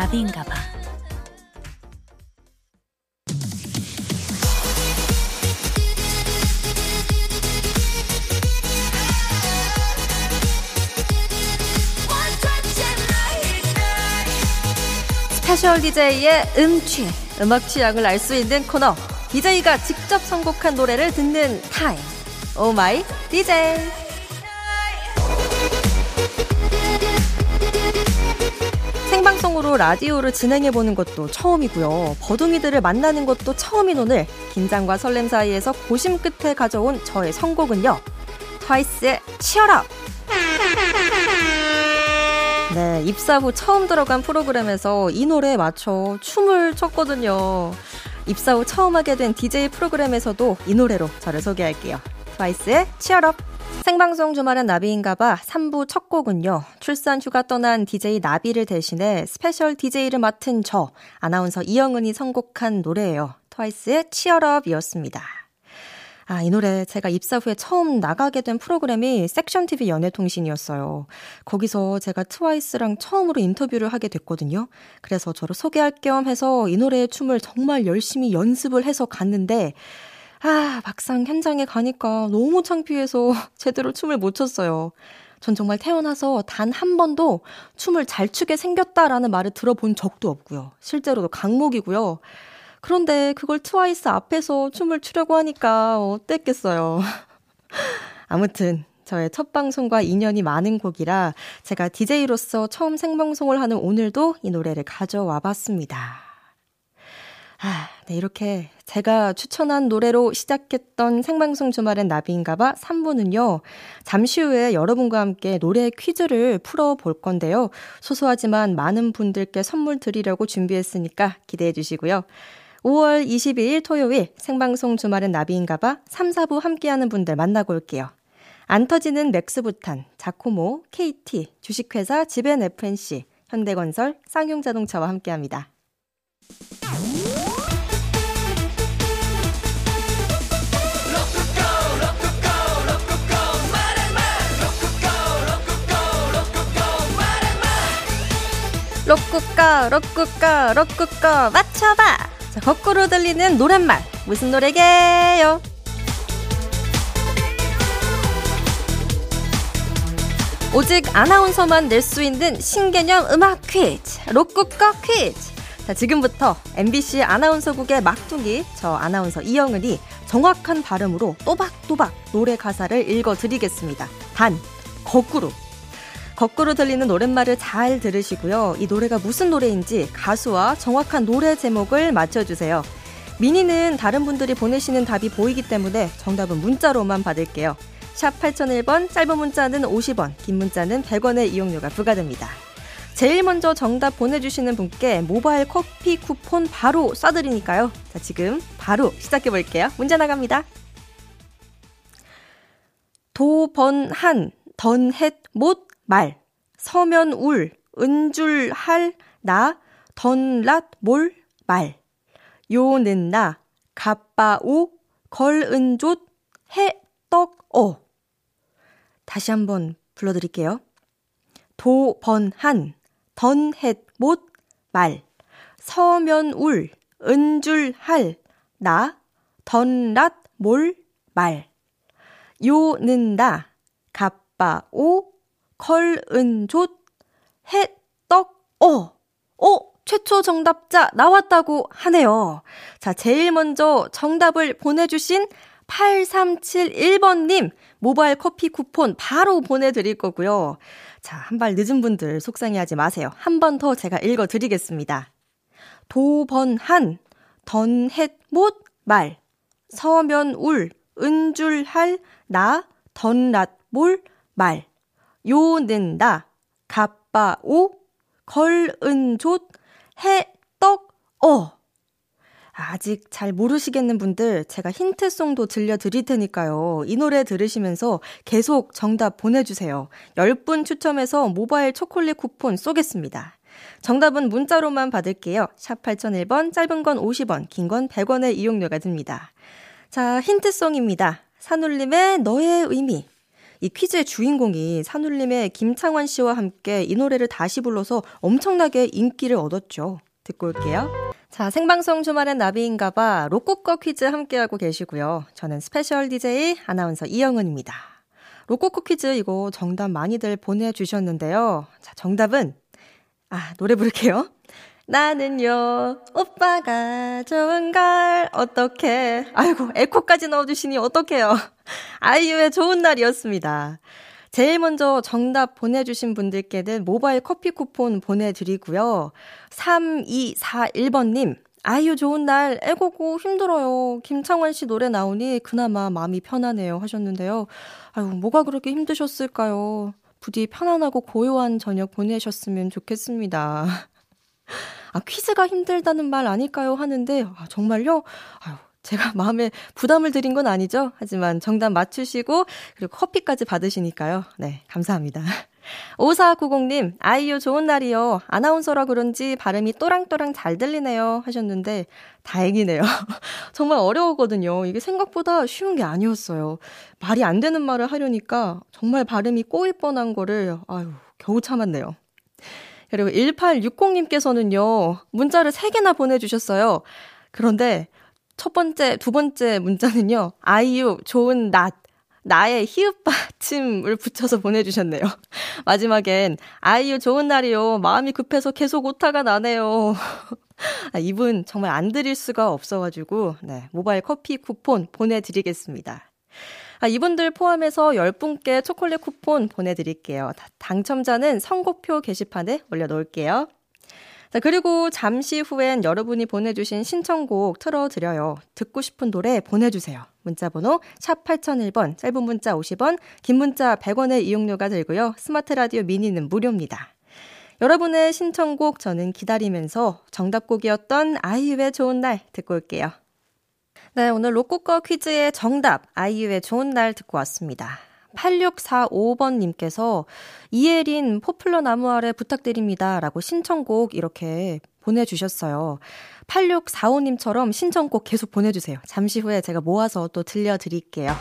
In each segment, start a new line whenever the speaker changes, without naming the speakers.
나비인가 봐.
스페셜 DJ의 음취, 음악 취향을 알 수 있는 코너. DJ가 직접 선곡한 노래를 듣는 타임. 오 마이 DJ. 생방송으로 라디오를 진행해보는 것도 처음이고요. 버둥이들을 만나는 것도 처음인 오늘 긴장과 설렘 사이에서 고심 끝에 가져온 저의 선곡은요. 트와이스의 CHEER UP! 네, 입사 후 처음 들어간 프로그램에서 이 노래에 맞춰 춤을 췄거든요. 입사 후 처음 하게 된 DJ 프로그램에서도 이 노래로 저를 소개할게요. 트와이스의 CHEER UP! 생방송 주말엔 나비인가봐 3부 첫 곡은요. 출산 휴가 떠난 DJ 나비를 대신해 special DJ를 맡은 저 아나운서 이영은이 선곡한 노래예요. 트와이스의 치얼업이었습니다. 아, 이 노래 제가 입사 후에 처음 나가게 된 프로그램이 섹션 TV 연애통신이었어요. 거기서 제가 트와이스랑 처음으로 인터뷰를 하게 됐거든요. 그래서 저를 소개할 겸 해서 이 노래의 춤을 정말 열심히 연습을 해서 갔는데 아, 막상 현장에 가니까 너무 창피해서 제대로 춤을 못 췄어요. 전 정말 태어나서 단 한 번도 춤을 잘 추게 생겼다라는 말을 들어본 적도 없고요. 실제로도 강목이고요. 그런데 그걸 트와이스 앞에서 춤을 추려고 하니까 어땠겠어요. 아무튼 저의 첫 방송과 인연이 많은 곡이라 제가 DJ로서 처음 생방송을 하는 오늘도 이 노래를 가져와 봤습니다. 아, 네, 이렇게 제가 추천한 노래로 시작했던 생방송 주말엔 나비인가봐 3부는요, 잠시 후에 여러분과 함께 노래 퀴즈를 풀어볼 건데요. 소소하지만 많은 분들께 선물 드리려고 준비했으니까 기대해 주시고요. 5월 22일 토요일 생방송 주말은 나비인가봐 3, 4부 함께하는 분들 만나고 올게요. 안 터지는 맥스부탄, 자코모, KT, 주식회사 지벤 FNC, 현대건설, 쌍용자동차와 함께합니다. 로꾸까 로꾸까 로꾸까 맞춰봐. 자 거꾸로 들리는 노랫말. 무슨 노래게요? 오직 아나운서만 낼 수 있는 신개념 음악 퀴즈. 로꾸까 퀴즈. 자 지금부터 MBC 아나운서국의 막둥이 저 아나운서 이영은이 정확한 발음으로 또박또박 노래 가사를 읽어드리겠습니다. 단 거꾸로 거꾸로 들리는 노랫말을 잘 들으시고요. 이 노래가 무슨 노래인지 가수와 정확한 노래 제목을 맞춰주세요. 미니는 다른 분들이 보내시는 답이 보이기 때문에 정답은 문자로만 받을게요. 샵 8001번, 짧은 문자는 50원, 긴 문자는 100원의 이용료가 부과됩니다. 제일 먼저 정답 보내주시는 분께 모바일 커피 쿠폰 바로 쏴드리니까요. 자, 지금 바로 시작해볼게요. 문자 나갑니다. 도번한, 던햇, 못, 말, 서면 울, 은줄 할, 나, 던랏 몰, 말, 요는 나, 갑바 오, 걸 은조 해, 떡, 어. 다시 한번 불러드릴게요. 도, 번, 한, 던, 헷, 못, 말, 서면 울, 은줄 할, 나, 던랏 몰, 말, 요는 나, 갑바 오, 컬은조 해떡 어. 어, 최초 정답자 나왔다고 하네요. 자, 제일 먼저 정답을 보내주신 8371번님 모바일 커피 쿠폰 바로 보내드릴 거고요. 자, 한 발 늦은 분들 속상해 하지 마세요. 한 번 더 제가 읽어드리겠습니다. 도번한, 던햇 못, 말, 서면 울, 은줄 할, 나, 던랏 몰, 말. 요는다, 갑바오, 걸은조 해떡, 어. 아직 잘 모르시겠는 분들 제가 힌트송도 들려드릴 테니까요. 이 노래 들으시면서 계속 정답 보내주세요. 10분 추첨해서 모바일 초콜릿 쿠폰 쏘겠습니다. 정답은 문자로만 받을게요. 샵 8001번, 짧은 건 50원, 긴 건 100원의 이용료가 듭니다. 자, 힌트송입니다. 산울림의 너의 의미. 이 퀴즈의 주인공이 산울림의 김창완 씨와 함께 이 노래를 다시 불러서 엄청나게 인기를 얻었죠. 듣고 올게요. 자, 생방송 주말엔 나비인가봐 로꼬꺼 퀴즈 함께하고 계시고요. 저는 special DJ 아나운서 이영은입니다. 로꼬꺼 퀴즈 이거 정답 많이들 보내주셨는데요. 자, 정답은 아, 노래 부를게요. 나는요, 오빠가 좋은 걸, 어떡해. 아이고, 에코까지 넣어주시니 어떡해요. 아이유의 좋은 날이었습니다. 제일 먼저 정답 보내주신 분들께는 모바일 커피 쿠폰 보내드리고요. 3241번님, 아이유 좋은 날, 애고고 힘들어요. 김창완 씨 노래 나오니 그나마 마음이 편하네요. 하셨는데요. 아유, 뭐가 그렇게 힘드셨을까요? 부디 편안하고 고요한 저녁 보내셨으면 좋겠습니다. 아, 퀴즈가 힘들다는 말 아닐까요? 하는데, 아, 정말요? 아유, 제가 마음에 부담을 드린 건 아니죠? 하지만 정답 맞추시고, 그리고 커피까지 받으시니까요. 네, 감사합니다. 5490님, 아이유 좋은 날이요. 아나운서라 그런지 발음이 또랑또랑 잘 들리네요. 하셨는데, 다행이네요. 정말 어려웠거든요. 이게 생각보다 쉬운 게 아니었어요. 말이 안 되는 말을 하려니까 정말 발음이 꼬일 뻔한 거를, 아유, 겨우 참았네요. 그리고 1860님께서는요, 문자를 3개나 보내주셨어요. 그런데 첫 번째, 두 번째 문자는요, 아이유, 좋은 낮. 나의 히읗 받침을 붙여서 보내주셨네요. 마지막엔, 아이유 좋은 날이요. 마음이 급해서 계속 오타가 나네요. 아, 이분 정말 안 드릴 수가 없어가지고, 네, 모바일 커피 쿠폰 보내드리겠습니다. 아, 이분들 포함해서 10분께 초콜릿 쿠폰 보내드릴게요. 당첨자는 선곡표 게시판에 올려놓을게요. 자, 그리고 잠시 후엔 여러분이 보내주신 신청곡 틀어드려요. 듣고 싶은 노래 보내주세요. 문자번호 샵 8001번, 짧은 문자 50원, 긴 문자 100원의 이용료가 들고요. 스마트 라디오 미니는 무료입니다. 여러분의 신청곡 저는 기다리면서 정답곡이었던 아이유의 좋은 날 듣고 올게요. 네, 오늘 로꼬꺼 퀴즈의 정답, 아이유의 좋은 날 듣고 왔습니다. 8645번님께서 이예린 포플러 나무 아래 부탁드립니다. 라고 신청곡 이렇게 보내주셨어요. 8645님처럼 신청곡 계속 보내주세요. 잠시 후에 제가 모아서 또 들려드릴게요.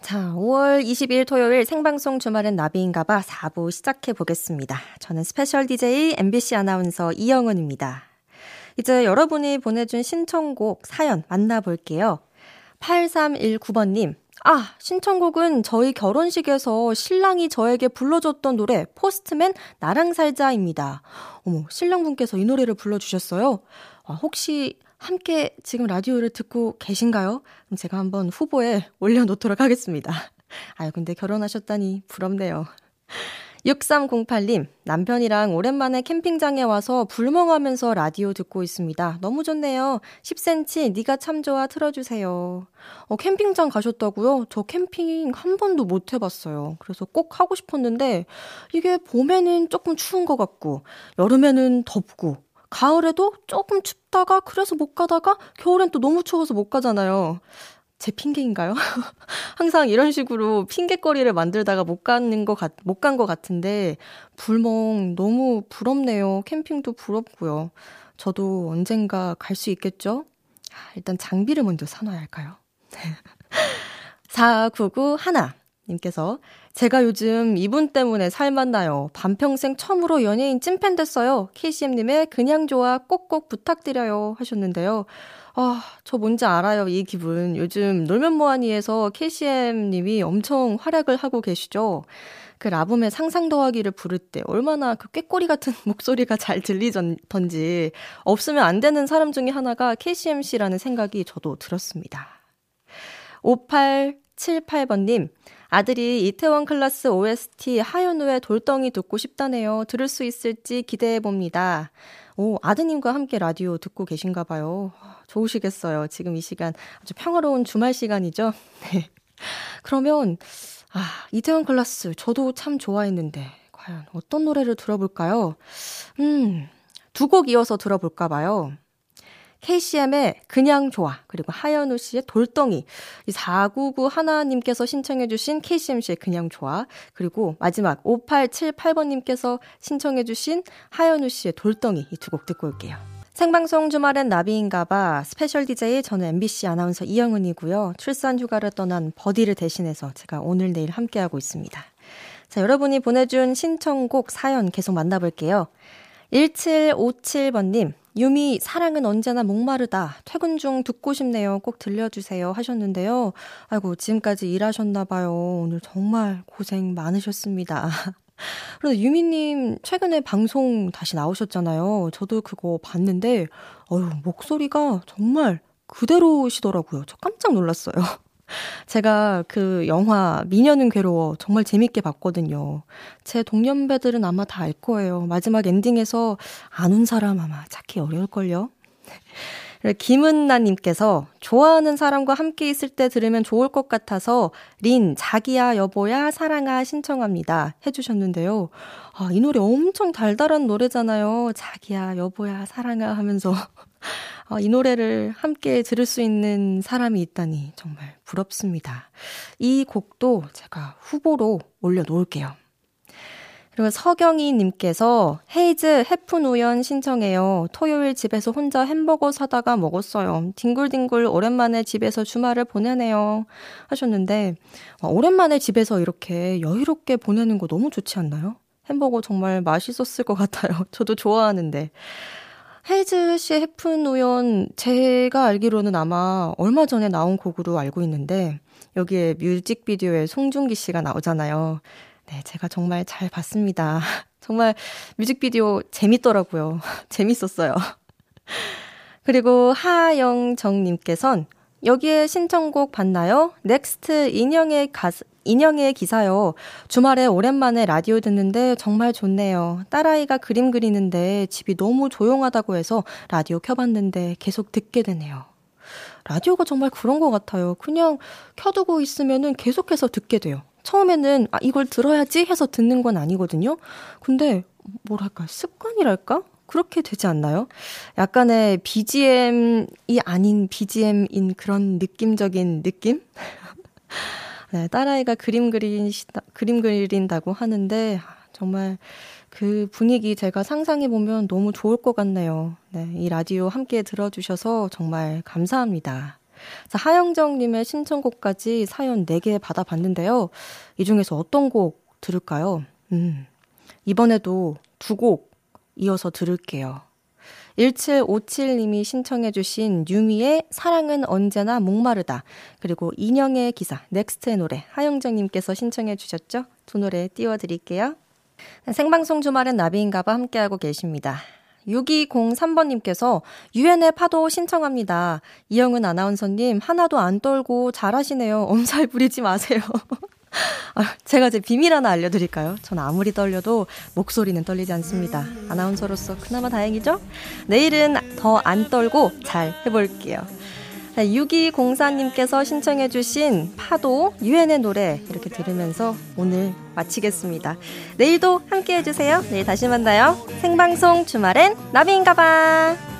자, 5월 22일 토요일 생방송 주말엔 나비인가봐 4부 시작해 보겠습니다. 저는 special DJ MBC 아나운서 이영은입니다. 이제 여러분이 보내준 신청곡 사연 만나볼게요. 8319번님, 아, 신청곡은 저희 결혼식에서 신랑이 저에게 불러줬던 노래, 포스트맨 나랑 살자입니다. 어머, 신랑분께서 이 노래를 불러주셨어요. 아, 혹시 함께 지금 라디오를 듣고 계신가요? 그럼 제가 한번 후보에 올려놓도록 하겠습니다. 아유, 근데 결혼하셨다니 부럽네요. 6308님, 남편이랑 오랜만에 캠핑장에 와서 불멍하면서 라디오 듣고 있습니다. 너무 좋네요. 10cm 네가 참 좋아 틀어주세요. 어, 캠핑장 가셨다고요? 저 캠핑 한 번도 못 해봤어요. 그래서 꼭 하고 싶었는데 이게 봄에는 조금 추운 것 같고 여름에는 덥고 가을에도 조금 춥다가 그래서 못 가다가 겨울엔 또 너무 추워서 못 가잖아요. 제 핑계인가요? 항상 이런 식으로 핑계거리를 만들다가 못 가는 것 같, 못 간 것 같은데, 불멍 너무 부럽네요. 캠핑도 부럽고요. 저도 언젠가 갈 수 있겠죠? 일단 장비를 먼저 사놔야 할까요? 4991 님께서 제가 요즘 이분 때문에 살맛나요. 반평생 처음으로 연예인 찐팬 됐어요. KCM님의 그냥 좋아 꼭꼭 부탁드려요 하셨는데요. 아, 저 뭔지 알아요, 이 기분. 요즘 놀면 뭐하니에서 KCM님이 엄청 활약을 하고 계시죠? 그 라붐의 상상 더하기를 부를 때 얼마나 그 꾀꼬리 같은 목소리가 잘 들리던지 없으면 안 되는 사람 중에 하나가 KCMC라는 생각이 저도 들었습니다. 5878번님, 아들이 이태원 클라스 OST 하현우의 돌덩이 듣고 싶다네요. 들을 수 있을지 기대해 봅니다. 오, 아드님과 함께 라디오 듣고 계신가 봐요. 좋으시겠어요. 지금 이 시간 아주 평화로운 주말 시간이죠. 네. 그러면, 아, 이태원 클라스 저도 참 좋아했는데, 과연 어떤 노래를 들어볼까요? 음, 두 곡 이어서 들어볼까 봐요. KCM의 그냥 좋아, 그리고 하현우 씨의 돌덩이, 이 499 하나님께서 신청해 주신 KCM 씨의 그냥 좋아, 그리고 마지막 5878번 님께서 신청해 주신 하현우 씨의 돌덩이 이 두 곡 듣고 올게요. 생방송 주말엔 나비인가봐 special DJ 저는 MBC 아나운서 이영은이고요. 출산 휴가를 떠난 버디를 대신해서 제가 오늘 내일 함께하고 있습니다. 자, 여러분이 보내준 신청곡 사연 계속 만나볼게요. 1757번님, 유미, 사랑은 언제나 목마르다. 퇴근 중 듣고 싶네요. 꼭 들려주세요. 하셨는데요. 아이고, 지금까지 일하셨나봐요. 오늘 정말 고생 많으셨습니다. 그런데 유미님, 최근에 방송 다시 나오셨잖아요. 저도 그거 봤는데, 어휴, 목소리가 정말 그대로시더라고요. 저 깜짝 놀랐어요. 제가 그 영화 미녀는 괴로워 정말 재밌게 봤거든요. 제 동년배들은 아마 다 알 거예요. 마지막 엔딩에서 아는 사람 아마 찾기 어려울걸요. 김은나님께서 좋아하는 사람과 함께 있을 때 들으면 좋을 것 같아서 린, 자기야, 여보야, 사랑아 신청합니다. 해주셨는데요. 아, 이 노래 엄청 달달한 노래잖아요. 자기야, 여보야, 사랑아 하면서 어, 이 노래를 함께 들을 수 있는 사람이 있다니 정말 부럽습니다. 이 곡도 제가 후보로 올려놓을게요. 그리고 서경희 님께서 헤이즈 해픈 우연 신청해요. 토요일 집에서 혼자 햄버거 사다가 먹었어요. 뒹굴뒹굴 오랜만에 집에서 주말을 보내네요. 하셨는데 어, 오랜만에 집에서 이렇게 여유롭게 보내는 거 너무 좋지 않나요? 햄버거 정말 맛있었을 것 같아요. 저도 좋아하는데. 헤이즈 씨의 헤픈 우연 제가 알기로는 아마 얼마 전에 나온 곡으로 알고 있는데 여기에 뮤직비디오에 송중기 씨가 나오잖아요. 네, 제가 정말 잘 봤습니다. 정말 뮤직비디오 재밌더라고요. 재밌었어요. 그리고 하영정님께선 여기에 신청곡 봤나요? 넥스트 인형의 가수, 인형의 기사요. 주말에 오랜만에 라디오 듣는데 정말 좋네요. 딸아이가 그림 그리는데 집이 너무 조용하다고 해서 라디오 켜봤는데 계속 듣게 되네요. 라디오가 정말 그런 것 같아요. 그냥 켜두고 있으면은 계속해서 듣게 돼요. 처음에는 아, 이걸 들어야지 해서 듣는 건 아니거든요. 근데 뭐랄까 습관이랄까? 그렇게 되지 않나요? 약간의 BGM이 아닌 BGM인 그런 느낌적인 느낌? 네, 딸아이가 그림 그리시다, 그림 그린다고 하는데, 정말 그 분위기 제가 상상해 보면 너무 좋을 것 같네요. 네, 이 라디오 함께 들어주셔서 정말 감사합니다. 자, 하영정님의 신청곡까지 사연 4개 받아봤는데요. 이 중에서 어떤 곡 들을까요? 음, 이번에도 두 곡 이어서 들을게요. 1757님이 신청해 주신 유미의 사랑은 언제나 목마르다. 그리고 인형의 기사, 넥스트의 노래, 하영정 님께서 신청해 주셨죠? 두 노래 띄워 드릴게요. 생방송 주말엔 나비인가봐 함께하고 계십니다. 6203번님께서 유엔의 파도 신청합니다. 이영은 아나운서님 하나도 안 떨고 잘하시네요. 엄살 부리지 마세요. 아, 제가 제 비밀 하나 알려드릴까요? 전 아무리 떨려도 목소리는 떨리지 않습니다. 아나운서로서 그나마 다행이죠? 내일은 더 안 떨고 잘 해볼게요. 6204님께서 신청해주신 파도, 유엔의 노래 이렇게 들으면서 오늘 마치겠습니다. 내일도 함께 해주세요. 내일 다시 만나요. 생방송 주말엔 나비인가봐.